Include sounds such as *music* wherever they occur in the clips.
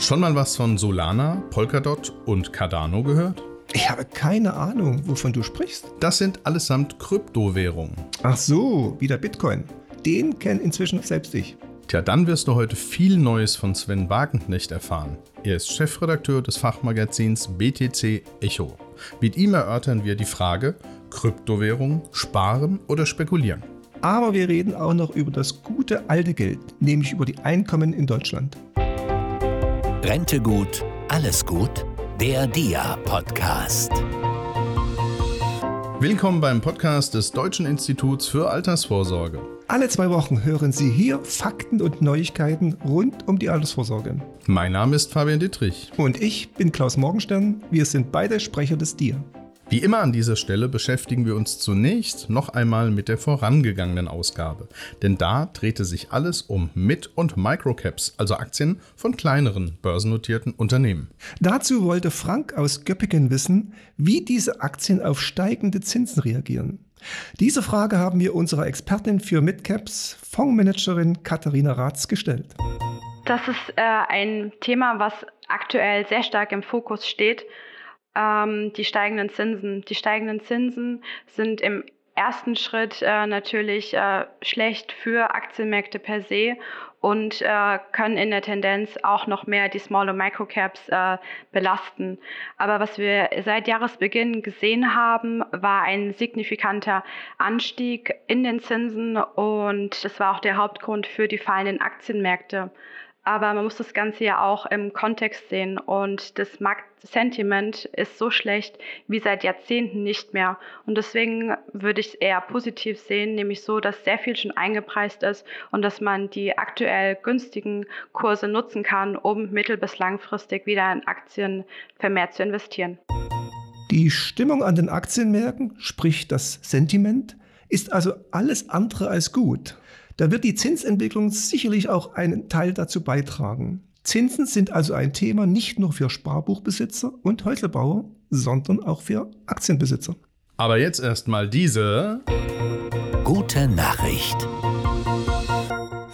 Schon mal was von Solana, Polkadot und Cardano gehört? Ich habe keine Ahnung, wovon du sprichst. Das sind allesamt Kryptowährungen. Ach so, wie der Bitcoin. Den kenne inzwischen selbst ich. Tja, dann wirst du heute viel Neues von Sven Wagenknecht erfahren. Er ist Chefredakteur des Fachmagazins BTC Echo. Mit ihm erörtern wir die Frage, Kryptowährungen sparen oder spekulieren. Aber wir reden auch noch über das gute alte Geld, nämlich über die Einkommen in Deutschland. Rente gut, alles gut? Der DIA-Podcast. Willkommen beim Podcast des Deutschen Instituts für Altersvorsorge. Alle zwei Wochen hören Sie hier Fakten und Neuigkeiten rund um die Altersvorsorge. Mein Name ist Fabian Dittrich. Und ich bin Klaus Morgenstern. Wir sind beide Sprecher des DIA. Wie immer an dieser Stelle beschäftigen wir uns zunächst noch einmal mit der vorangegangenen Ausgabe, denn da drehte sich alles um Mid- und Microcaps, also Aktien von kleineren börsennotierten Unternehmen. Dazu wollte Frank aus Göppingen wissen, wie diese Aktien auf steigende Zinsen reagieren. Diese Frage haben wir unserer Expertin für Midcaps, Fondsmanagerin Katharina Ratz, gestellt. Das ist äh, ein Thema, was aktuell sehr stark im Fokus steht ähm, die steigenden Zinsen. Die steigenden Zinsen sind im ersten Schritt äh, natürlich äh, schlecht für Aktienmärkte per se und äh, können in der Tendenz auch noch mehr die Small- und Microcaps äh, belasten. Aber was wir seit Jahresbeginn gesehen haben, war ein signifikanter Anstieg in den Zinsen und das war auch der Hauptgrund für die fallenden Aktienmärkte. Aber man muss das Ganze ja auch im Kontext sehen. Und das Marktsentiment ist so schlecht wie seit Jahrzehnten nicht mehr. Und deswegen würde ich es eher positiv sehen, nämlich so, dass sehr viel schon eingepreist ist und dass man die aktuell günstigen Kurse nutzen kann, um mittel- bis langfristig wieder in Aktien vermehrt zu investieren. Die Stimmung an den Aktienmärkten, sprich das Sentiment, ist also alles andere als gut. Da wird die Zinsentwicklung sicherlich auch einen Teil dazu beitragen. Zinsen sind also ein Thema nicht nur für Sparbuchbesitzer und Häuslebauer, sondern auch für Aktienbesitzer. Aber jetzt erstmal diese gute Nachricht.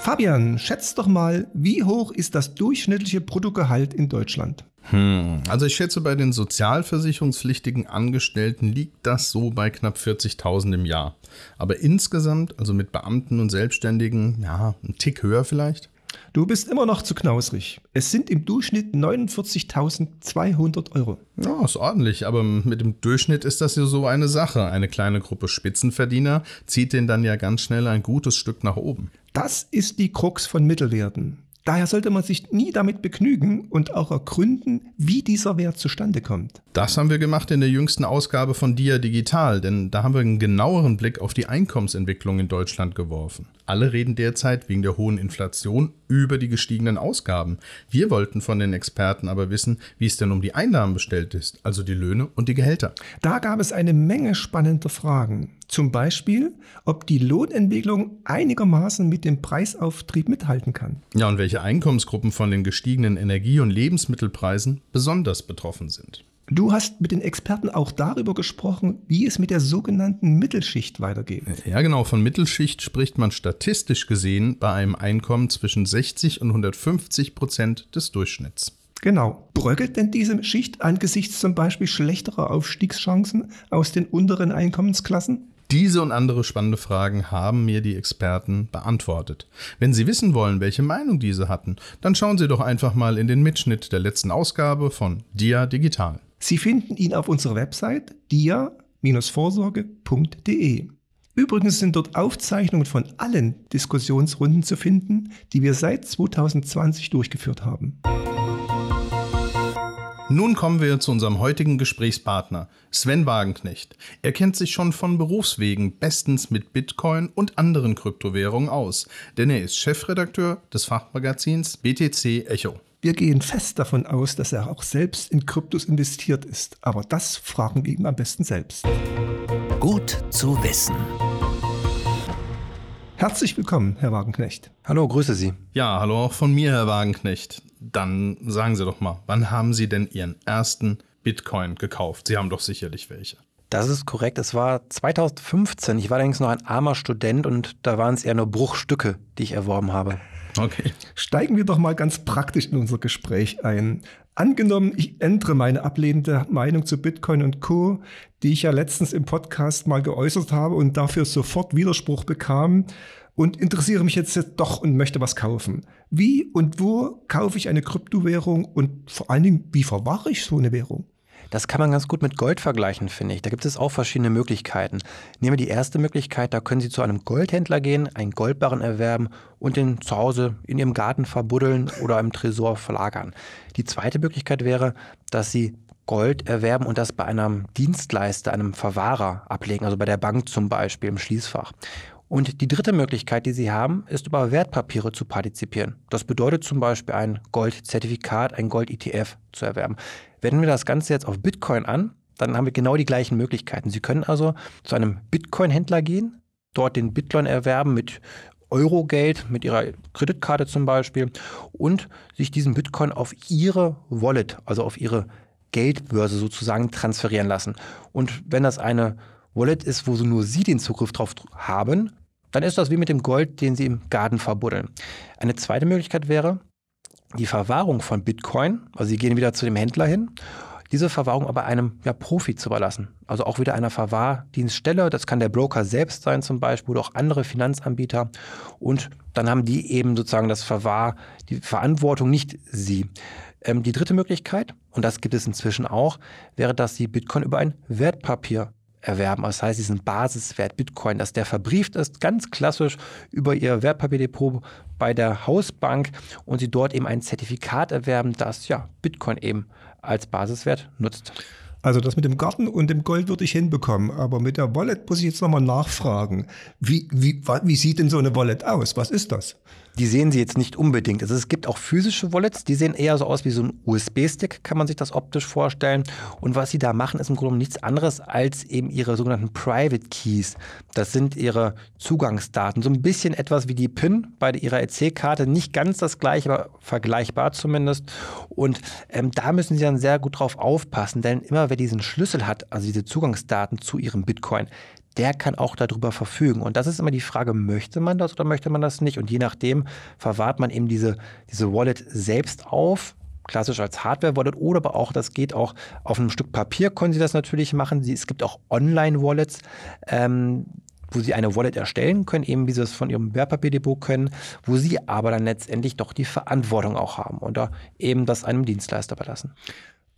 Fabian, schätz doch mal, wie hoch ist das durchschnittliche Bruttogehalt in Deutschland? Hm, also ich schätze, bei den sozialversicherungspflichtigen Angestellten liegt das so bei knapp 40.000 im Jahr. Aber insgesamt, also mit Beamten und Selbstständigen, ja, ein Tick höher vielleicht. Du bist immer noch zu knausrig. Es sind im Durchschnitt 49.200 Euro. Ja, ist ordentlich, aber mit dem Durchschnitt ist das ja so eine Sache. Eine kleine Gruppe Spitzenverdiener zieht den dann ja ganz schnell ein gutes Stück nach oben. Das ist die Krux von Mittelwerten. Daher sollte man sich nie damit begnügen und auch ergründen, wie dieser Wert zustande kommt. Das haben wir gemacht in der jüngsten Ausgabe von Dia Digital, denn da haben wir einen genaueren Blick auf die Einkommensentwicklung in Deutschland geworfen. Alle reden derzeit wegen der hohen Inflation über die gestiegenen Ausgaben. Wir wollten von den Experten aber wissen, wie es denn um die Einnahmen bestellt ist, also die Löhne und die Gehälter. Da gab es eine Menge spannender Fragen. Zum Beispiel, ob die Lohnentwicklung einigermaßen mit dem Preisauftrieb mithalten kann. Ja, und welche Einkommensgruppen von den gestiegenen Energie- und Lebensmittelpreisen besonders betroffen sind. Du hast mit den Experten auch darüber gesprochen, wie es mit der sogenannten Mittelschicht weitergeht. Ja, genau. Von Mittelschicht spricht man statistisch gesehen bei einem Einkommen zwischen 60 und 150 Prozent des Durchschnitts. Genau. Bröckelt denn diese Schicht angesichts zum Beispiel schlechterer Aufstiegschancen aus den unteren Einkommensklassen? Diese und andere spannende Fragen haben mir die Experten beantwortet. Wenn Sie wissen wollen, welche Meinung diese hatten, dann schauen Sie doch einfach mal in den Mitschnitt der letzten Ausgabe von Dia Digital. Sie finden ihn auf unserer Website dia-vorsorge.de. Übrigens sind dort Aufzeichnungen von allen Diskussionsrunden zu finden, die wir seit 2020 durchgeführt haben. Nun kommen wir zu unserem heutigen Gesprächspartner, Sven Wagenknecht. Er kennt sich schon von Berufswegen bestens mit Bitcoin und anderen Kryptowährungen aus, denn er ist Chefredakteur des Fachmagazins BTC Echo. Wir gehen fest davon aus, dass er auch selbst in Kryptos investiert ist, aber das fragen wir ihm am besten selbst. Gut zu wissen. Herzlich willkommen, Herr Wagenknecht. Hallo, grüße Sie. Ja, hallo auch von mir, Herr Wagenknecht. Dann sagen Sie doch mal, wann haben Sie denn Ihren ersten Bitcoin gekauft? Sie haben doch sicherlich welche. Das ist korrekt. Es war 2015. Ich war allerdings noch ein armer Student und da waren es eher nur Bruchstücke, die ich erworben habe. Okay. Steigen wir doch mal ganz praktisch in unser Gespräch ein. Angenommen, ich ändere meine ablehnende Meinung zu Bitcoin und Co., die ich ja letztens im Podcast mal geäußert habe und dafür sofort Widerspruch bekam und interessiere mich jetzt doch und möchte was kaufen. Wie und wo kaufe ich eine Kryptowährung und vor allen Dingen, wie verwahre ich so eine Währung? Das kann man ganz gut mit Gold vergleichen, finde ich. Da gibt es auch verschiedene Möglichkeiten. Nehmen wir die erste Möglichkeit, da können Sie zu einem Goldhändler gehen, einen Goldbarren erwerben und den zu Hause in Ihrem Garten verbuddeln oder im Tresor verlagern. Die zweite Möglichkeit wäre, dass Sie Gold erwerben und das bei einem Dienstleister, einem Verwahrer ablegen, also bei der Bank zum Beispiel im Schließfach. Und die dritte Möglichkeit, die Sie haben, ist über Wertpapiere zu partizipieren. Das bedeutet zum Beispiel ein Goldzertifikat, ein Gold-ETF zu erwerben. Wenden wir das Ganze jetzt auf Bitcoin an, dann haben wir genau die gleichen Möglichkeiten. Sie können also zu einem Bitcoin-Händler gehen, dort den Bitcoin erwerben mit Eurogeld, mit Ihrer Kreditkarte zum Beispiel und sich diesen Bitcoin auf Ihre Wallet, also auf Ihre Geldbörse sozusagen transferieren lassen. Und wenn das eine Wallet ist, wo nur Sie den Zugriff drauf haben, dann ist das wie mit dem Gold, den Sie im Garten verbuddeln. Eine zweite Möglichkeit wäre die Verwahrung von Bitcoin. Also Sie gehen wieder zu dem Händler hin. Diese Verwahrung aber einem ja, Profi zu überlassen. Also auch wieder einer Verwahrdienststelle. Das kann der Broker selbst sein zum Beispiel oder auch andere Finanzanbieter. Und dann haben die eben sozusagen das Verwahr, die Verantwortung, nicht Sie. Ähm, die dritte Möglichkeit, und das gibt es inzwischen auch, wäre, dass Sie Bitcoin über ein Wertpapier erwerben. Das heißt, diesen Basiswert Bitcoin, dass der verbrieft ist, ganz klassisch über ihr Wertpapierdepot bei der Hausbank und sie dort eben ein Zertifikat erwerben, das ja Bitcoin eben als Basiswert nutzt. Also das mit dem Garten und dem Gold würde ich hinbekommen, aber mit der Wallet muss ich jetzt nochmal nachfragen. Wie, wie, wie sieht denn so eine Wallet aus? Was ist das? Die sehen Sie jetzt nicht unbedingt. Also es gibt auch physische Wallets, die sehen eher so aus wie so ein USB-Stick, kann man sich das optisch vorstellen. Und was Sie da machen, ist im Grunde nichts anderes als eben Ihre sogenannten Private Keys. Das sind Ihre Zugangsdaten. So ein bisschen etwas wie die PIN bei Ihrer EC-Karte. Nicht ganz das gleiche, aber vergleichbar zumindest. Und ähm, da müssen Sie dann sehr gut drauf aufpassen, denn immer wer diesen Schlüssel hat, also diese Zugangsdaten zu Ihrem Bitcoin, der kann auch darüber verfügen. Und das ist immer die Frage, möchte man das oder möchte man das nicht? Und je nachdem verwahrt man eben diese, diese Wallet selbst auf, klassisch als Hardware-Wallet oder aber auch, das geht auch auf einem Stück Papier, können Sie das natürlich machen. Sie, es gibt auch Online-Wallets, ähm, wo Sie eine Wallet erstellen können, eben wie Sie es von Ihrem Wertpapierdepot können, wo Sie aber dann letztendlich doch die Verantwortung auch haben und da eben das einem Dienstleister überlassen.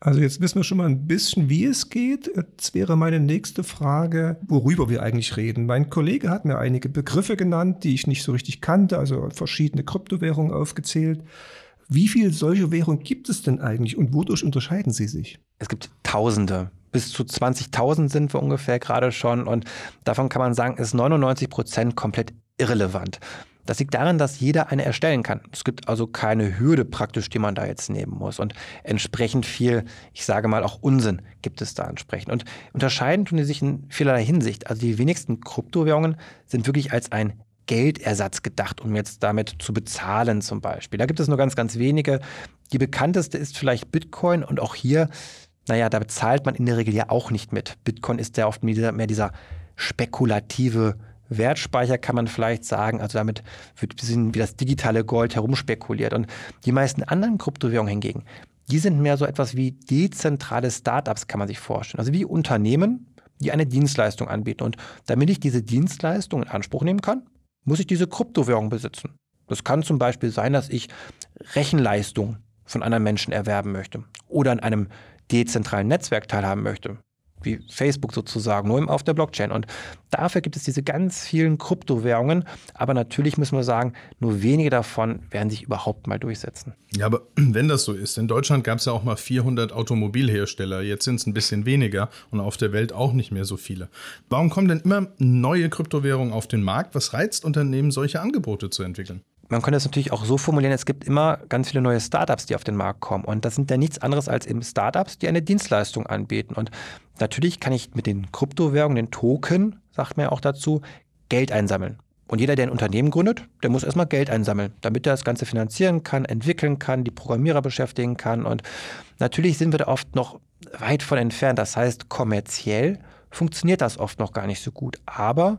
Also jetzt wissen wir schon mal ein bisschen, wie es geht. Jetzt wäre meine nächste Frage, worüber wir eigentlich reden. Mein Kollege hat mir einige Begriffe genannt, die ich nicht so richtig kannte, also verschiedene Kryptowährungen aufgezählt. Wie viele solche Währungen gibt es denn eigentlich und wodurch unterscheiden sie sich? Es gibt Tausende. Bis zu 20.000 sind wir ungefähr gerade schon und davon kann man sagen, ist 99 Prozent komplett irrelevant. Das liegt daran, dass jeder eine erstellen kann. Es gibt also keine Hürde praktisch, die man da jetzt nehmen muss. Und entsprechend viel, ich sage mal auch Unsinn gibt es da entsprechend. Und unterscheiden tun die sich in vielerlei Hinsicht. Also die wenigsten Kryptowährungen sind wirklich als ein Geldersatz gedacht, um jetzt damit zu bezahlen zum Beispiel. Da gibt es nur ganz, ganz wenige. Die bekannteste ist vielleicht Bitcoin und auch hier, naja, da bezahlt man in der Regel ja auch nicht mit. Bitcoin ist ja oft mehr dieser spekulative Wertspeicher kann man vielleicht sagen. Also damit wird ein bisschen wie das digitale Gold herumspekuliert. Und die meisten anderen Kryptowährungen hingegen, die sind mehr so etwas wie dezentrale Startups, kann man sich vorstellen. Also wie Unternehmen, die eine Dienstleistung anbieten. Und damit ich diese Dienstleistung in Anspruch nehmen kann, muss ich diese Kryptowährung besitzen. Das kann zum Beispiel sein, dass ich Rechenleistung von anderen Menschen erwerben möchte oder an einem dezentralen Netzwerk teilhaben möchte wie Facebook sozusagen, nur auf der Blockchain. Und dafür gibt es diese ganz vielen Kryptowährungen. Aber natürlich müssen wir sagen, nur wenige davon werden sich überhaupt mal durchsetzen. Ja, aber *clears throat* wenn das so ist, in Deutschland gab es ja auch mal 400 Automobilhersteller. Jetzt sind es ein bisschen weniger und auf der Welt auch nicht mehr so viele. Warum kommen denn immer neue Kryptowährungen auf den Markt? Was reizt Unternehmen, solche Angebote zu entwickeln? Man könnte es natürlich auch so formulieren, es gibt immer ganz viele neue Startups, die auf den Markt kommen. Und das sind ja nichts anderes als eben Startups, die eine Dienstleistung anbieten. Und natürlich kann ich mit den Kryptowährungen, den Token, sagt man ja auch dazu, Geld einsammeln. Und jeder, der ein Unternehmen gründet, der muss erstmal Geld einsammeln, damit er das Ganze finanzieren kann, entwickeln kann, die Programmierer beschäftigen kann. Und natürlich sind wir da oft noch weit von entfernt. Das heißt, kommerziell funktioniert das oft noch gar nicht so gut. Aber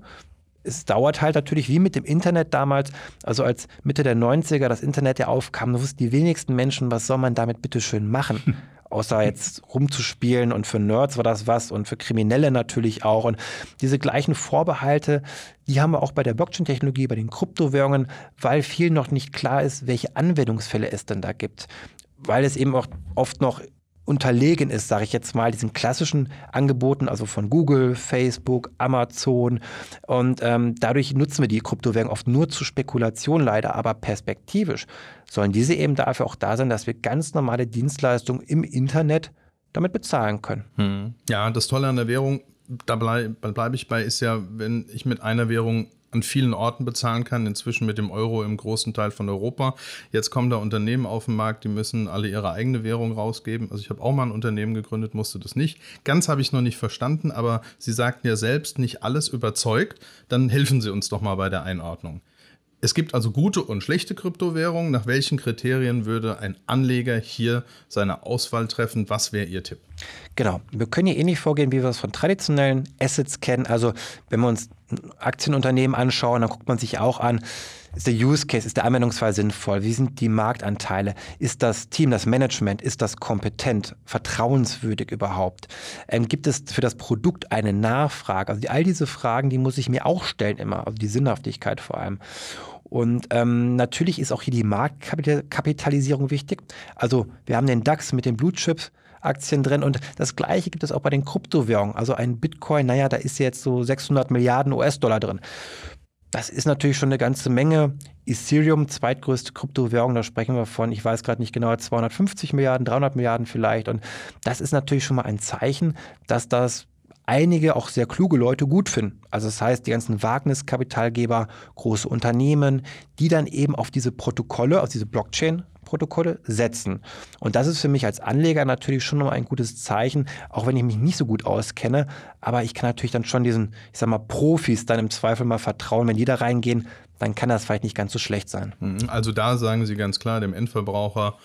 es dauert halt natürlich wie mit dem Internet damals, also als Mitte der 90er das Internet ja aufkam, wussten die wenigsten Menschen, was soll man damit bitte schön machen. *laughs* Außer jetzt rumzuspielen und für Nerds war das was und für Kriminelle natürlich auch. Und diese gleichen Vorbehalte, die haben wir auch bei der Blockchain-Technologie, bei den Kryptowährungen, weil viel noch nicht klar ist, welche Anwendungsfälle es denn da gibt. Weil es eben auch oft noch unterlegen ist, sage ich jetzt mal, diesen klassischen Angeboten, also von Google, Facebook, Amazon. Und ähm, dadurch nutzen wir die Kryptowährungen oft nur zur Spekulation leider, aber perspektivisch sollen diese eben dafür auch da sein, dass wir ganz normale Dienstleistungen im Internet damit bezahlen können. Hm. Ja, das Tolle an der Währung, da bleibe bleib ich bei, ist ja, wenn ich mit einer Währung an vielen Orten bezahlen kann, inzwischen mit dem Euro im großen Teil von Europa. Jetzt kommen da Unternehmen auf den Markt, die müssen alle ihre eigene Währung rausgeben. Also ich habe auch mal ein Unternehmen gegründet, musste das nicht. Ganz habe ich es noch nicht verstanden, aber Sie sagten ja selbst, nicht alles überzeugt. Dann helfen Sie uns doch mal bei der Einordnung. Es gibt also gute und schlechte Kryptowährungen. Nach welchen Kriterien würde ein Anleger hier seine Auswahl treffen? Was wäre Ihr Tipp? Genau. Wir können hier ähnlich vorgehen, wie wir es von traditionellen Assets kennen. Also wenn wir uns Aktienunternehmen anschauen, dann guckt man sich auch an, ist der Use Case, ist der Anwendungsfall sinnvoll? Wie sind die Marktanteile? Ist das Team, das Management, ist das kompetent, vertrauenswürdig überhaupt? Ähm, gibt es für das Produkt eine Nachfrage? Also die, all diese Fragen, die muss ich mir auch stellen immer, also die Sinnhaftigkeit vor allem. Und ähm, natürlich ist auch hier die Marktkapitalisierung wichtig. Also wir haben den DAX mit den Blue Chips. Aktien drin und das gleiche gibt es auch bei den Kryptowährungen. Also ein Bitcoin, naja, da ist jetzt so 600 Milliarden US-Dollar drin. Das ist natürlich schon eine ganze Menge. Ethereum, zweitgrößte Kryptowährung, da sprechen wir von, ich weiß gerade nicht genau, 250 Milliarden, 300 Milliarden vielleicht. Und das ist natürlich schon mal ein Zeichen, dass das einige auch sehr kluge Leute gut finden. Also das heißt, die ganzen Wagniskapitalgeber, große Unternehmen, die dann eben auf diese Protokolle, auf diese Blockchain Protokolle setzen. Und das ist für mich als Anleger natürlich schon mal ein gutes Zeichen, auch wenn ich mich nicht so gut auskenne. Aber ich kann natürlich dann schon diesen, ich sag mal, Profis dann im Zweifel mal vertrauen. Wenn die da reingehen, dann kann das vielleicht nicht ganz so schlecht sein. Mhm. Also da sagen Sie ganz klar dem Endverbraucher,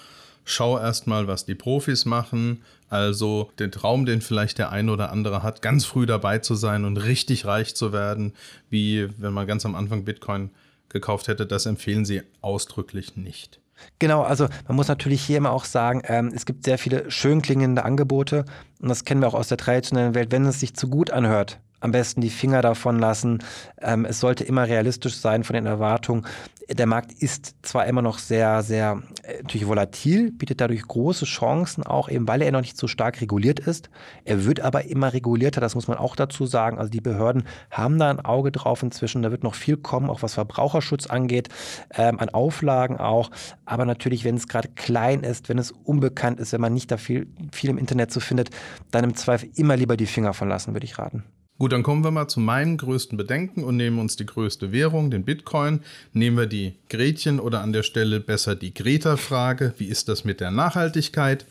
schau erstmal, was die Profis machen. Also den Traum, den vielleicht der eine oder andere hat, ganz früh dabei zu sein und richtig reich zu werden, wie wenn man ganz am Anfang Bitcoin gekauft hätte, das empfehlen Sie ausdrücklich nicht. Genau, also man muss natürlich hier immer auch sagen, ähm, es gibt sehr viele schön klingende Angebote und das kennen wir auch aus der traditionellen Welt. Wenn es sich zu gut anhört, am besten die Finger davon lassen. Ähm, es sollte immer realistisch sein von den Erwartungen. Der Markt ist zwar immer noch sehr, sehr äh, natürlich volatil, bietet dadurch große Chancen, auch eben weil er noch nicht so stark reguliert ist. Er wird aber immer regulierter, das muss man auch dazu sagen. Also die Behörden haben da ein Auge drauf inzwischen. Da wird noch viel kommen, auch was Verbraucherschutz angeht, ähm, an Auflagen auch. Aber natürlich, wenn es gerade klein ist, wenn es unbekannt ist, wenn man nicht da viel, viel im Internet so findet, dann im Zweifel immer lieber die Finger von lassen, würde ich raten. Gut, dann kommen wir mal zu meinen größten Bedenken und nehmen uns die größte Währung, den Bitcoin. Nehmen wir die Gretchen oder an der Stelle besser die Greta-Frage. Wie ist das mit der Nachhaltigkeit?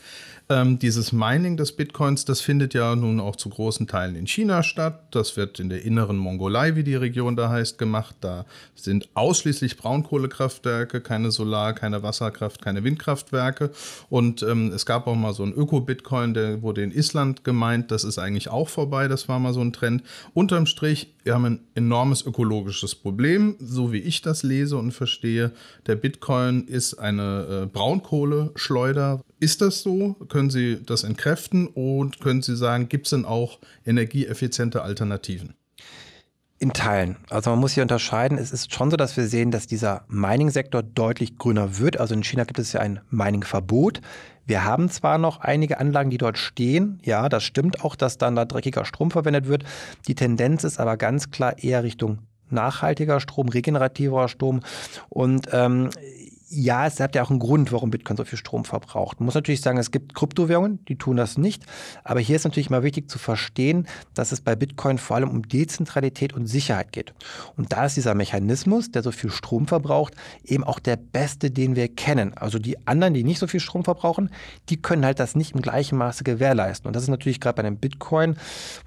Ähm, dieses Mining des Bitcoins, das findet ja nun auch zu großen Teilen in China statt. Das wird in der inneren Mongolei, wie die Region da heißt, gemacht. Da sind ausschließlich Braunkohlekraftwerke, keine Solar-, keine Wasserkraft-, keine Windkraftwerke. Und ähm, es gab auch mal so einen Öko-Bitcoin, der wurde in Island gemeint. Das ist eigentlich auch vorbei. Das war mal so ein Trend. Unterm Strich, wir haben ein enormes ökologisches Problem, so wie ich das lese und verstehe. Der Bitcoin ist eine äh, Braunkohleschleuder. Ist das so? Können Sie das entkräften und können Sie sagen, gibt es denn auch energieeffiziente Alternativen? In Teilen. Also man muss hier unterscheiden. Es ist schon so, dass wir sehen, dass dieser Mining-Sektor deutlich grüner wird. Also in China gibt es ja ein Mining-Verbot. Wir haben zwar noch einige Anlagen, die dort stehen. Ja, das stimmt auch, dass dann da dreckiger Strom verwendet wird. Die Tendenz ist aber ganz klar eher Richtung nachhaltiger Strom, regenerativer Strom. Und ähm, ja, es hat ja auch einen Grund, warum Bitcoin so viel Strom verbraucht. Man muss natürlich sagen, es gibt Kryptowährungen, die tun das nicht. Aber hier ist natürlich mal wichtig zu verstehen, dass es bei Bitcoin vor allem um Dezentralität und Sicherheit geht. Und da ist dieser Mechanismus, der so viel Strom verbraucht, eben auch der beste, den wir kennen. Also die anderen, die nicht so viel Strom verbrauchen, die können halt das nicht im gleichen Maße gewährleisten. Und das ist natürlich gerade bei einem Bitcoin,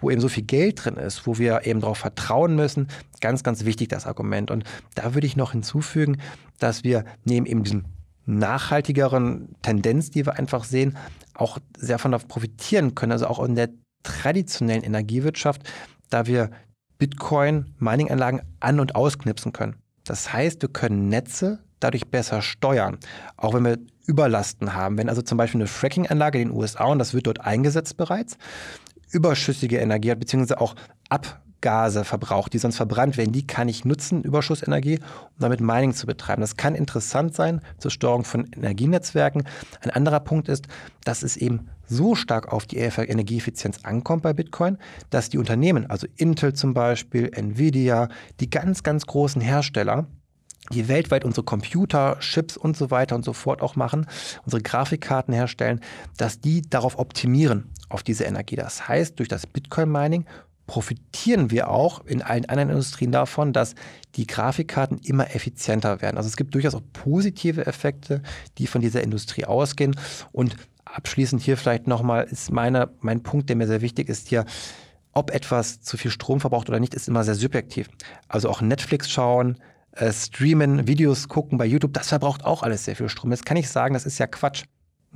wo eben so viel Geld drin ist, wo wir eben darauf vertrauen müssen, ganz, ganz wichtig das Argument. Und da würde ich noch hinzufügen, dass wir neben eben diesen nachhaltigeren Tendenz, die wir einfach sehen, auch sehr von profitieren können, also auch in der traditionellen Energiewirtschaft, da wir Bitcoin-Mining-Anlagen an- und ausknipsen können. Das heißt, wir können Netze dadurch besser steuern, auch wenn wir Überlasten haben. Wenn also zum Beispiel eine Fracking-Anlage in den USA, und das wird dort eingesetzt bereits, überschüssige Energie hat, beziehungsweise auch Abgase verbraucht, die sonst verbrannt werden, die kann ich nutzen, Überschussenergie, um damit Mining zu betreiben. Das kann interessant sein zur Steuerung von Energienetzwerken. Ein anderer Punkt ist, dass es eben so stark auf die Energieeffizienz ankommt bei Bitcoin, dass die Unternehmen, also Intel zum Beispiel, Nvidia, die ganz, ganz großen Hersteller, die weltweit unsere Computer, Chips und so weiter und so fort auch machen, unsere Grafikkarten herstellen, dass die darauf optimieren, auf diese Energie. Das heißt, durch das Bitcoin-Mining profitieren wir auch in allen anderen Industrien davon, dass die Grafikkarten immer effizienter werden. Also es gibt durchaus auch positive Effekte, die von dieser Industrie ausgehen. Und abschließend hier vielleicht nochmal ist meine, mein Punkt, der mir sehr wichtig ist hier, ob etwas zu viel Strom verbraucht oder nicht, ist immer sehr subjektiv. Also auch Netflix schauen, äh, streamen, Videos gucken bei YouTube, das verbraucht auch alles sehr viel Strom. Das kann ich sagen, das ist ja Quatsch.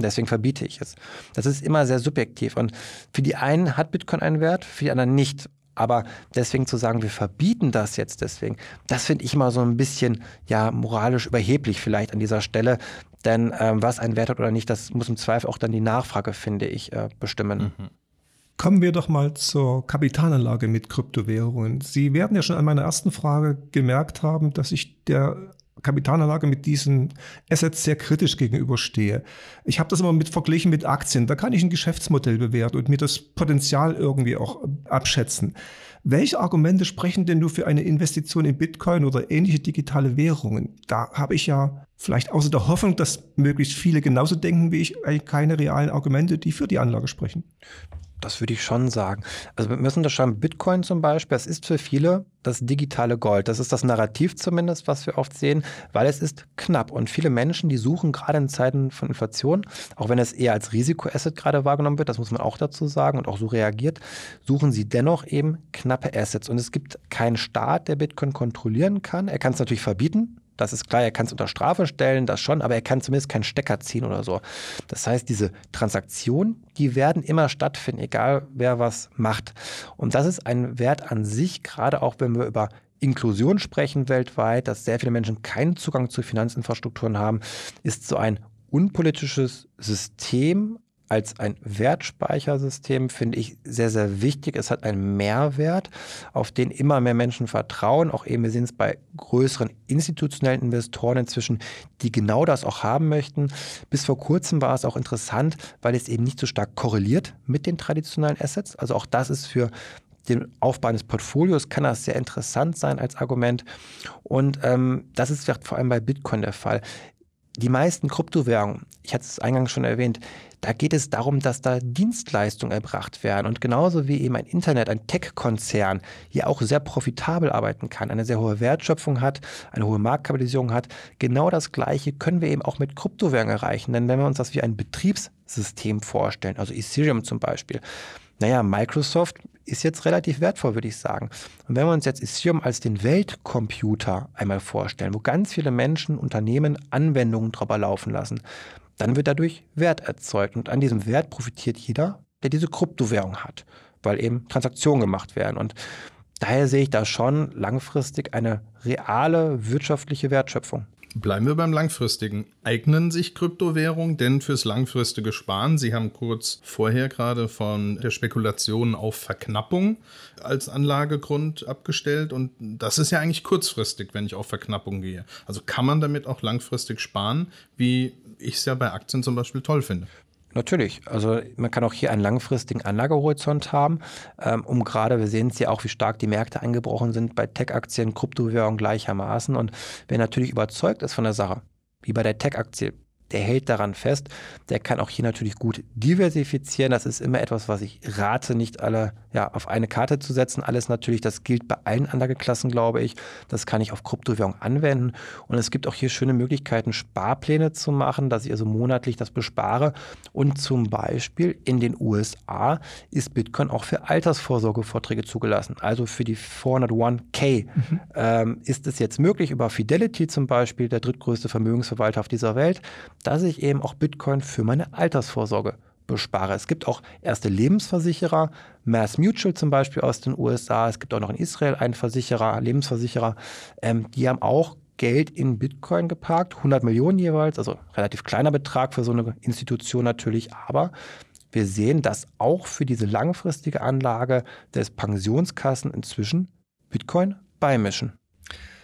Deswegen verbiete ich es. Das ist immer sehr subjektiv. Und für die einen hat Bitcoin einen Wert, für die anderen nicht. Aber deswegen zu sagen, wir verbieten das jetzt deswegen, das finde ich mal so ein bisschen ja moralisch überheblich vielleicht an dieser Stelle. Denn ähm, was einen Wert hat oder nicht, das muss im Zweifel auch dann die Nachfrage, finde ich, äh, bestimmen. Mhm. Kommen wir doch mal zur Kapitalanlage mit Kryptowährungen. Sie werden ja schon an meiner ersten Frage gemerkt haben, dass ich der Kapitalanlage mit diesen Assets sehr kritisch gegenüberstehe. Ich habe das immer mit verglichen mit Aktien. Da kann ich ein Geschäftsmodell bewerten und mir das Potenzial irgendwie auch abschätzen. Welche Argumente sprechen denn nur für eine Investition in Bitcoin oder ähnliche digitale Währungen? Da habe ich ja vielleicht außer der Hoffnung, dass möglichst viele genauso denken wie ich, keine realen Argumente, die für die Anlage sprechen. Das würde ich schon sagen. Also wir müssen das schauen. Bitcoin zum Beispiel, das ist für viele das digitale Gold. Das ist das Narrativ zumindest, was wir oft sehen, weil es ist knapp. Und viele Menschen, die suchen gerade in Zeiten von Inflation, auch wenn es eher als Risikoasset gerade wahrgenommen wird, das muss man auch dazu sagen und auch so reagiert, suchen sie dennoch eben knappe Assets. Und es gibt keinen Staat, der Bitcoin kontrollieren kann. Er kann es natürlich verbieten, das ist klar, er kann es unter Strafe stellen, das schon, aber er kann zumindest keinen Stecker ziehen oder so. Das heißt, diese Transaktionen, die werden immer stattfinden, egal wer was macht. Und das ist ein Wert an sich, gerade auch wenn wir über Inklusion sprechen weltweit, dass sehr viele Menschen keinen Zugang zu Finanzinfrastrukturen haben, ist so ein unpolitisches System als ein Wertspeichersystem finde ich sehr, sehr wichtig. Es hat einen Mehrwert, auf den immer mehr Menschen vertrauen. Auch eben, wir sehen es bei größeren institutionellen Investoren inzwischen, die genau das auch haben möchten. Bis vor kurzem war es auch interessant, weil es eben nicht so stark korreliert mit den traditionellen Assets. Also auch das ist für den Aufbau eines Portfolios kann das sehr interessant sein als Argument. Und ähm, das ist vor allem bei Bitcoin der Fall. Die meisten Kryptowährungen, ich hatte es eingangs schon erwähnt, da geht es darum, dass da Dienstleistungen erbracht werden. Und genauso wie eben ein Internet, ein Tech-Konzern hier auch sehr profitabel arbeiten kann, eine sehr hohe Wertschöpfung hat, eine hohe Marktkapitalisierung hat, genau das Gleiche können wir eben auch mit Kryptowährungen erreichen. Denn wenn wir uns das wie ein Betriebssystem vorstellen, also Ethereum zum Beispiel, naja, Microsoft ist jetzt relativ wertvoll, würde ich sagen. Und wenn wir uns jetzt Ethereum als den Weltcomputer einmal vorstellen, wo ganz viele Menschen, Unternehmen Anwendungen drüber laufen lassen, dann wird dadurch Wert erzeugt. Und an diesem Wert profitiert jeder, der diese Kryptowährung hat, weil eben Transaktionen gemacht werden. Und daher sehe ich da schon langfristig eine reale wirtschaftliche Wertschöpfung. Bleiben wir beim langfristigen. Eignen sich Kryptowährungen denn fürs langfristige Sparen? Sie haben kurz vorher gerade von der Spekulation auf Verknappung als Anlagegrund abgestellt und das ist ja eigentlich kurzfristig, wenn ich auf Verknappung gehe. Also kann man damit auch langfristig sparen, wie ich es ja bei Aktien zum Beispiel toll finde. Natürlich. Also man kann auch hier einen langfristigen Anlagehorizont haben, ähm, um gerade, wir sehen es ja auch, wie stark die Märkte eingebrochen sind bei Tech-Aktien, Kryptowährungen gleichermaßen. Und wer natürlich überzeugt ist von der Sache, wie bei der Tech-Aktie, der hält daran fest. Der kann auch hier natürlich gut diversifizieren. Das ist immer etwas, was ich rate, nicht alle ja, auf eine Karte zu setzen. Alles natürlich, das gilt bei allen Anlageklassen, glaube ich. Das kann ich auf Kryptowährung anwenden. Und es gibt auch hier schöne Möglichkeiten, Sparpläne zu machen, dass ich also monatlich das bespare. Und zum Beispiel in den USA ist Bitcoin auch für Altersvorsorgevorträge zugelassen. Also für die 401k mhm. ähm, ist es jetzt möglich, über Fidelity zum Beispiel, der drittgrößte Vermögensverwalter auf dieser Welt, dass ich eben auch Bitcoin für meine Altersvorsorge bespare. Es gibt auch erste Lebensversicherer, Mass Mutual zum Beispiel aus den USA. Es gibt auch noch in Israel einen Versicherer, Lebensversicherer. Ähm, die haben auch Geld in Bitcoin geparkt, 100 Millionen jeweils, also relativ kleiner Betrag für so eine Institution natürlich, aber wir sehen, dass auch für diese langfristige Anlage des Pensionskassen inzwischen Bitcoin beimischen.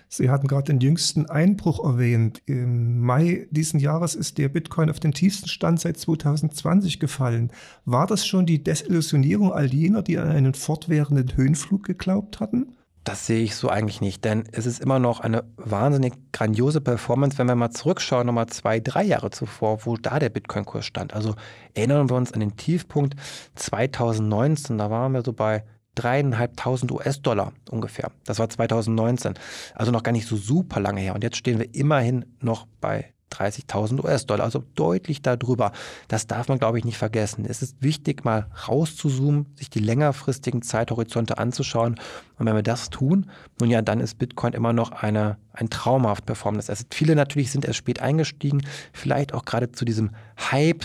Sie hatten gerade den jüngsten Einbruch erwähnt. Im Mai diesen Jahres ist der Bitcoin auf den tiefsten Stand seit 2020 gefallen. War das schon die Desillusionierung all jener, die an einen fortwährenden Höhenflug geglaubt hatten? Das sehe ich so eigentlich nicht, denn es ist immer noch eine wahnsinnig grandiose Performance, wenn wir mal zurückschauen, nochmal zwei, drei Jahre zuvor, wo da der Bitcoin-Kurs stand. Also erinnern wir uns an den Tiefpunkt 2019, da waren wir so bei dreieinhalbtausend US-Dollar ungefähr. Das war 2019, also noch gar nicht so super lange her. Und jetzt stehen wir immerhin noch bei 30.000 US-Dollar, also deutlich darüber. Das darf man, glaube ich, nicht vergessen. Es ist wichtig, mal rauszuzoomen, sich die längerfristigen Zeithorizonte anzuschauen. Und wenn wir das tun, nun ja, dann ist Bitcoin immer noch eine, ein traumhaft Performance. Also viele natürlich sind erst spät eingestiegen, vielleicht auch gerade zu diesem Hype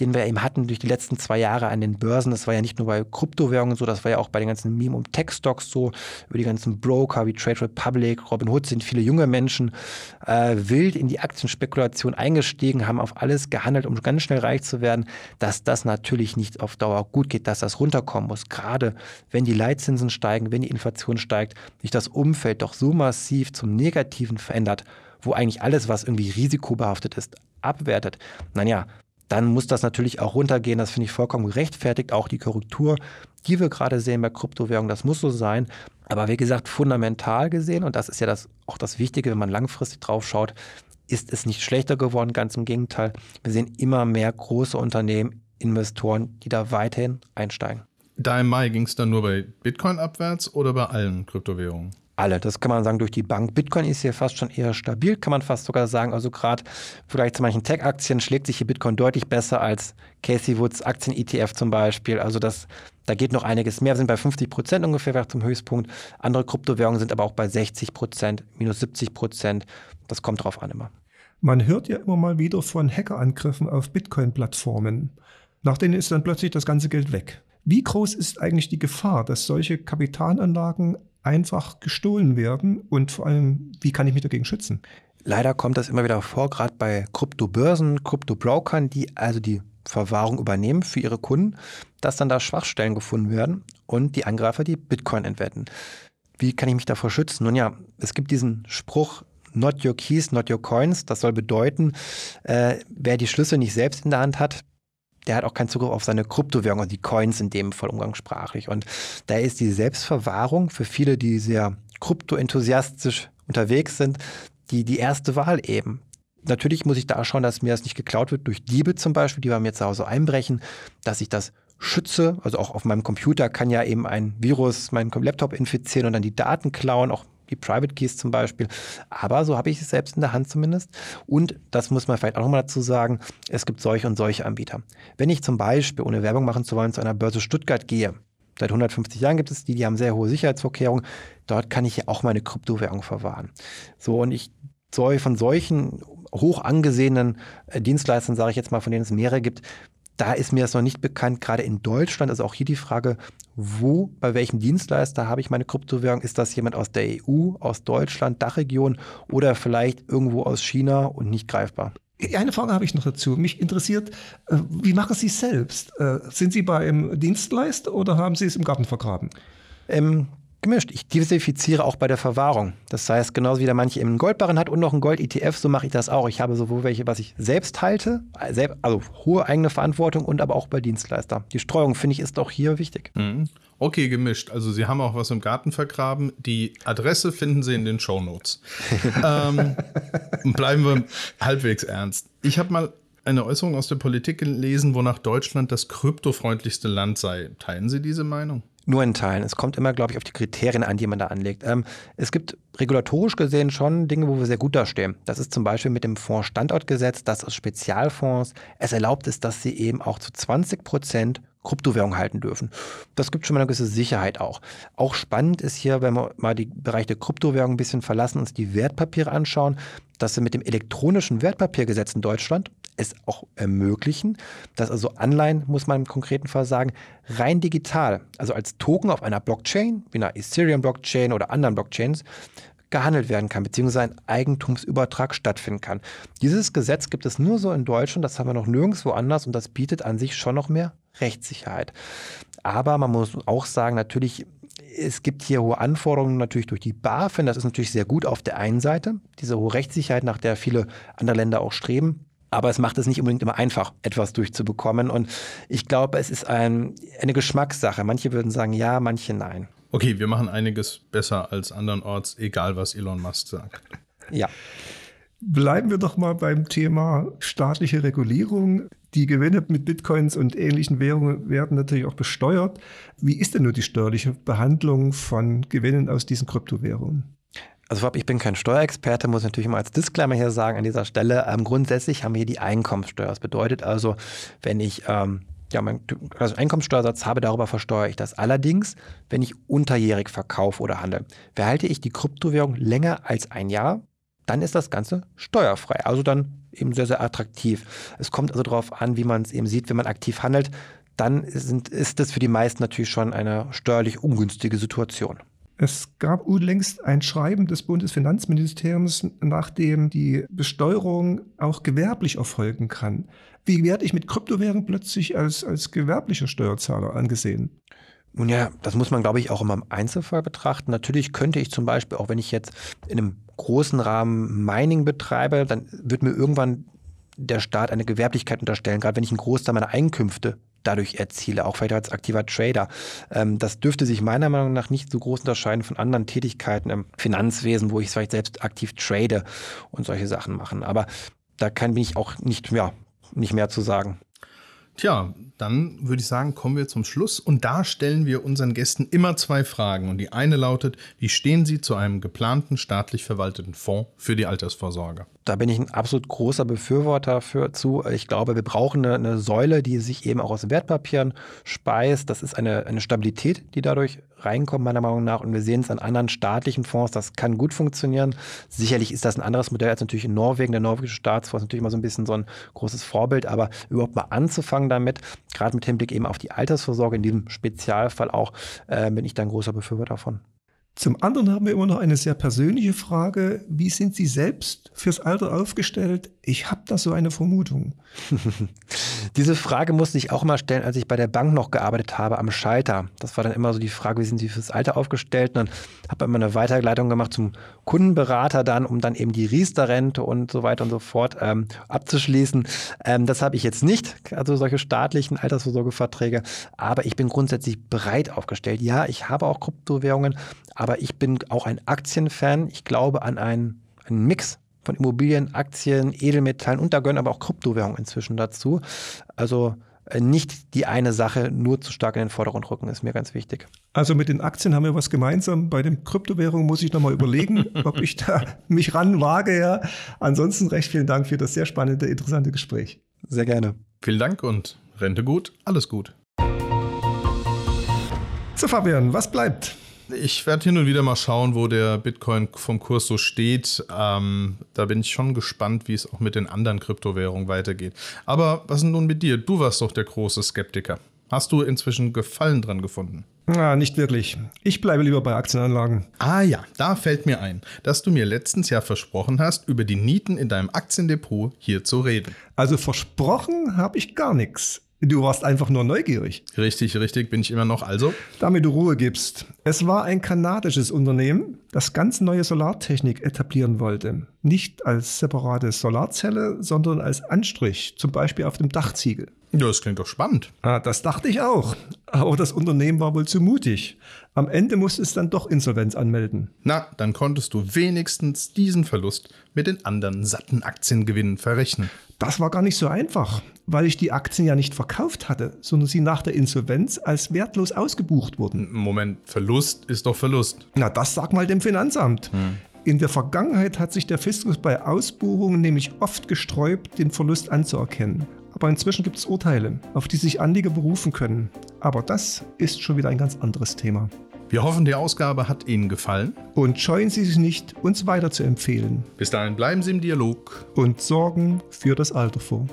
den wir eben hatten durch die letzten zwei Jahre an den Börsen. Das war ja nicht nur bei Kryptowährungen so, das war ja auch bei den ganzen Meme- und Tech-Stocks so, über die ganzen Broker wie Trade Republic, Robinhood sind viele junge Menschen äh, wild in die Aktienspekulation eingestiegen, haben auf alles gehandelt, um ganz schnell reich zu werden, dass das natürlich nicht auf Dauer gut geht, dass das runterkommen muss. Gerade wenn die Leitzinsen steigen, wenn die Inflation steigt, sich das Umfeld doch so massiv zum Negativen verändert, wo eigentlich alles, was irgendwie risikobehaftet ist, abwertet. Naja, dann muss das natürlich auch runtergehen. Das finde ich vollkommen gerechtfertigt. Auch die Korrektur, die wir gerade sehen bei Kryptowährungen, das muss so sein. Aber wie gesagt, fundamental gesehen, und das ist ja das, auch das Wichtige, wenn man langfristig drauf schaut, ist es nicht schlechter geworden, ganz im Gegenteil. Wir sehen immer mehr große Unternehmen, Investoren, die da weiterhin einsteigen. Da im Mai ging es dann nur bei Bitcoin abwärts oder bei allen Kryptowährungen? Alle. Das kann man sagen durch die Bank. Bitcoin ist hier fast schon eher stabil, kann man fast sogar sagen. Also gerade vielleicht zu manchen Tech-Aktien schlägt sich hier Bitcoin deutlich besser als Casey Woods Aktien-ETF zum Beispiel. Also das, da geht noch einiges mehr. Wir sind bei 50 Prozent ungefähr zum Höchstpunkt. Andere Kryptowährungen sind aber auch bei 60 Prozent, minus 70 Prozent. Das kommt drauf an immer. Man hört ja immer mal wieder von Hackerangriffen auf Bitcoin-Plattformen. Nach denen ist dann plötzlich das ganze Geld weg. Wie groß ist eigentlich die Gefahr, dass solche Kapitalanlagen einfach gestohlen werden und vor allem, wie kann ich mich dagegen schützen? Leider kommt das immer wieder vor, gerade bei Kryptobörsen, Kryptobrokern, die also die Verwahrung übernehmen für ihre Kunden, dass dann da Schwachstellen gefunden werden und die Angreifer die Bitcoin entwerten. Wie kann ich mich davor schützen? Nun ja, es gibt diesen Spruch, not your keys, not your coins. Das soll bedeuten, äh, wer die Schlüssel nicht selbst in der Hand hat, der hat auch keinen Zugriff auf seine Kryptowährung, also die Coins in dem Fall umgangssprachlich. Und da ist die Selbstverwahrung für viele, die sehr kryptoenthusiastisch unterwegs sind, die, die erste Wahl eben. Natürlich muss ich da schauen, dass mir das nicht geklaut wird durch Diebe zum Beispiel, die bei mir zu Hause einbrechen, dass ich das schütze. Also auch auf meinem Computer kann ja eben ein Virus meinen Laptop infizieren und dann die Daten klauen. Auch die Private Keys zum Beispiel. Aber so habe ich es selbst in der Hand zumindest. Und das muss man vielleicht auch nochmal dazu sagen, es gibt solche und solche Anbieter. Wenn ich zum Beispiel, ohne Werbung machen zu wollen, zu einer Börse Stuttgart gehe, seit 150 Jahren gibt es die, die haben sehr hohe Sicherheitsvorkehrungen, dort kann ich ja auch meine Kryptowährung verwahren. So, und ich soll von solchen hoch angesehenen äh, Dienstleistern, sage ich jetzt mal, von denen es mehrere gibt, da ist mir das noch nicht bekannt, gerade in Deutschland. Also auch hier die Frage, wo, bei welchem Dienstleister habe ich meine Kryptowährung? Ist das jemand aus der EU, aus Deutschland, Dachregion oder vielleicht irgendwo aus China und nicht greifbar? Eine Frage habe ich noch dazu. Mich interessiert, äh, wie machen Sie es selbst? Äh, sind Sie bei einem Dienstleister oder haben Sie es im Garten vergraben? Ähm, gemischt. Ich diversifiziere auch bei der Verwahrung. Das heißt, genauso wie der manche einen Goldbarren hat und noch einen Gold-ETF, so mache ich das auch. Ich habe sowohl welche, was ich selbst halte, also hohe eigene Verantwortung und aber auch bei Dienstleister. Die Streuung, finde ich, ist auch hier wichtig. Mhm. Okay, gemischt. Also Sie haben auch was im Garten vergraben. Die Adresse finden Sie in den Show Notes. *laughs* ähm, bleiben wir halbwegs ernst. Ich habe mal eine Äußerung aus der Politik gelesen, wonach Deutschland das kryptofreundlichste Land sei. Teilen Sie diese Meinung? Nur in Teilen. Es kommt immer, glaube ich, auf die Kriterien an, die man da anlegt. Ähm, es gibt regulatorisch gesehen schon Dinge, wo wir sehr gut dastehen. Das ist zum Beispiel mit dem Fonds-Standortgesetz, das aus Spezialfonds es erlaubt ist, dass sie eben auch zu 20 Prozent Kryptowährung halten dürfen. Das gibt schon mal eine gewisse Sicherheit auch. Auch spannend ist hier, wenn wir mal die Bereich der Kryptowährung ein bisschen verlassen, uns die Wertpapiere anschauen, dass wir mit dem elektronischen Wertpapiergesetz in Deutschland es auch ermöglichen, dass also Anleihen, muss man im konkreten Fall sagen, rein digital, also als Token auf einer Blockchain, wie einer Ethereum-Blockchain oder anderen Blockchains, gehandelt werden kann, beziehungsweise ein Eigentumsübertrag stattfinden kann. Dieses Gesetz gibt es nur so in Deutschland, das haben wir noch nirgendwo anders und das bietet an sich schon noch mehr Rechtssicherheit. Aber man muss auch sagen, natürlich es gibt hier hohe Anforderungen natürlich durch die BaFin. Das ist natürlich sehr gut auf der einen Seite, diese hohe Rechtssicherheit, nach der viele andere Länder auch streben. Aber es macht es nicht unbedingt immer einfach, etwas durchzubekommen. Und ich glaube, es ist ein, eine Geschmackssache. Manche würden sagen ja, manche nein. Okay, wir machen einiges besser als andernorts, egal was Elon Musk sagt. Ja. Bleiben wir doch mal beim Thema staatliche Regulierung. Die Gewinne mit Bitcoins und ähnlichen Währungen werden natürlich auch besteuert. Wie ist denn nur die steuerliche Behandlung von Gewinnen aus diesen Kryptowährungen? Also ich bin kein Steuerexperte, muss natürlich mal als Disclaimer hier sagen an dieser Stelle. Ähm, grundsätzlich haben wir hier die Einkommenssteuer. Das bedeutet also, wenn ich ähm, ja, mein also Einkommenssteuersatz habe, darüber versteuere ich das. Allerdings, wenn ich unterjährig verkaufe oder handle, behalte ich die Kryptowährung länger als ein Jahr, dann ist das Ganze steuerfrei. Also dann eben sehr, sehr attraktiv. Es kommt also darauf an, wie man es eben sieht, wenn man aktiv handelt. Dann sind, ist das für die meisten natürlich schon eine steuerlich ungünstige Situation. Es gab unlängst ein Schreiben des Bundesfinanzministeriums, nachdem die Besteuerung auch gewerblich erfolgen kann. Wie werde ich mit Kryptowährung plötzlich als, als gewerblicher Steuerzahler angesehen? Nun ja, das muss man, glaube ich, auch immer im Einzelfall betrachten. Natürlich könnte ich zum Beispiel, auch wenn ich jetzt in einem großen Rahmen Mining betreibe, dann wird mir irgendwann der Staat eine Gewerblichkeit unterstellen, gerade wenn ich einen Großteil meiner Einkünfte dadurch erziele, auch vielleicht als aktiver Trader. Ähm, das dürfte sich meiner Meinung nach nicht so groß unterscheiden von anderen Tätigkeiten im Finanzwesen, wo ich vielleicht selbst aktiv trade und solche Sachen machen. Aber da kann ich auch nicht, ja, nicht mehr zu sagen. Tja, dann würde ich sagen, kommen wir zum Schluss. Und da stellen wir unseren Gästen immer zwei Fragen. Und die eine lautet, wie stehen Sie zu einem geplanten staatlich verwalteten Fonds für die Altersvorsorge? Da bin ich ein absolut großer Befürworter für zu. Ich glaube, wir brauchen eine, eine Säule, die sich eben auch aus Wertpapieren speist. Das ist eine, eine Stabilität, die dadurch reinkommt, meiner Meinung nach. Und wir sehen es an anderen staatlichen Fonds, das kann gut funktionieren. Sicherlich ist das ein anderes Modell als natürlich in Norwegen. Der norwegische Staatsfonds ist natürlich immer so ein bisschen so ein großes Vorbild, aber überhaupt mal anzufangen damit, gerade mit Hinblick eben auf die Altersvorsorge, in diesem Spezialfall auch, äh, bin ich da ein großer Befürworter davon. Zum anderen haben wir immer noch eine sehr persönliche Frage. Wie sind Sie selbst fürs Alter aufgestellt? Ich habe da so eine Vermutung. *laughs* Diese Frage musste ich auch mal stellen, als ich bei der Bank noch gearbeitet habe am Schalter. Das war dann immer so die Frage, wie sind Sie fürs Alter aufgestellt? Und dann habe ich immer eine Weiterleitung gemacht zum Kundenberater dann, um dann eben die Riester-Rente und so weiter und so fort ähm, abzuschließen. Ähm, das habe ich jetzt nicht, also solche staatlichen Altersvorsorgeverträge. Aber ich bin grundsätzlich breit aufgestellt. Ja, ich habe auch Kryptowährungen, aber ich bin auch ein Aktienfan. Ich glaube an einen, einen Mix von Immobilien, Aktien, Edelmetallen und da gehören aber auch Kryptowährungen inzwischen dazu. Also äh, nicht die eine Sache nur zu stark in den Vordergrund rücken, ist mir ganz wichtig. Also mit den Aktien haben wir was gemeinsam. Bei den Kryptowährungen muss ich nochmal überlegen, *laughs* ob ich da mich ranwage. Ja. Ansonsten recht vielen Dank für das sehr spannende, interessante Gespräch. Sehr gerne. Vielen Dank und Rente gut, alles gut. So Fabian, was bleibt? Ich werde hin und wieder mal schauen, wo der Bitcoin vom Kurs so steht. Ähm, da bin ich schon gespannt, wie es auch mit den anderen Kryptowährungen weitergeht. Aber was ist nun mit dir? Du warst doch der große Skeptiker. Hast du inzwischen Gefallen dran gefunden? Ja, nicht wirklich. Ich bleibe lieber bei Aktienanlagen. Ah ja, da fällt mir ein, dass du mir letztens ja versprochen hast, über die Nieten in deinem Aktiendepot hier zu reden. Also versprochen habe ich gar nichts. Du warst einfach nur neugierig. Richtig, richtig, bin ich immer noch. Also? Damit du Ruhe gibst. Es war ein kanadisches Unternehmen, das ganz neue Solartechnik etablieren wollte. Nicht als separate Solarzelle, sondern als Anstrich, zum Beispiel auf dem Dachziegel. Ja, das klingt doch spannend. Ah, das dachte ich auch. Aber das Unternehmen war wohl zu mutig. Am Ende musste es dann doch Insolvenz anmelden. Na, dann konntest du wenigstens diesen Verlust mit den anderen satten Aktiengewinnen verrechnen. Das war gar nicht so einfach, weil ich die Aktien ja nicht verkauft hatte, sondern sie nach der Insolvenz als wertlos ausgebucht wurden. Moment, Verlust ist doch Verlust. Na, das sag mal dem Finanzamt. Hm. In der Vergangenheit hat sich der Fiskus bei Ausbuchungen nämlich oft gesträubt, den Verlust anzuerkennen. Aber inzwischen gibt es Urteile, auf die sich Anleger berufen können. Aber das ist schon wieder ein ganz anderes Thema. Wir hoffen, die Ausgabe hat Ihnen gefallen. Und scheuen Sie sich nicht, uns weiter zu empfehlen. Bis dahin bleiben Sie im Dialog. Und sorgen für das Alter vor.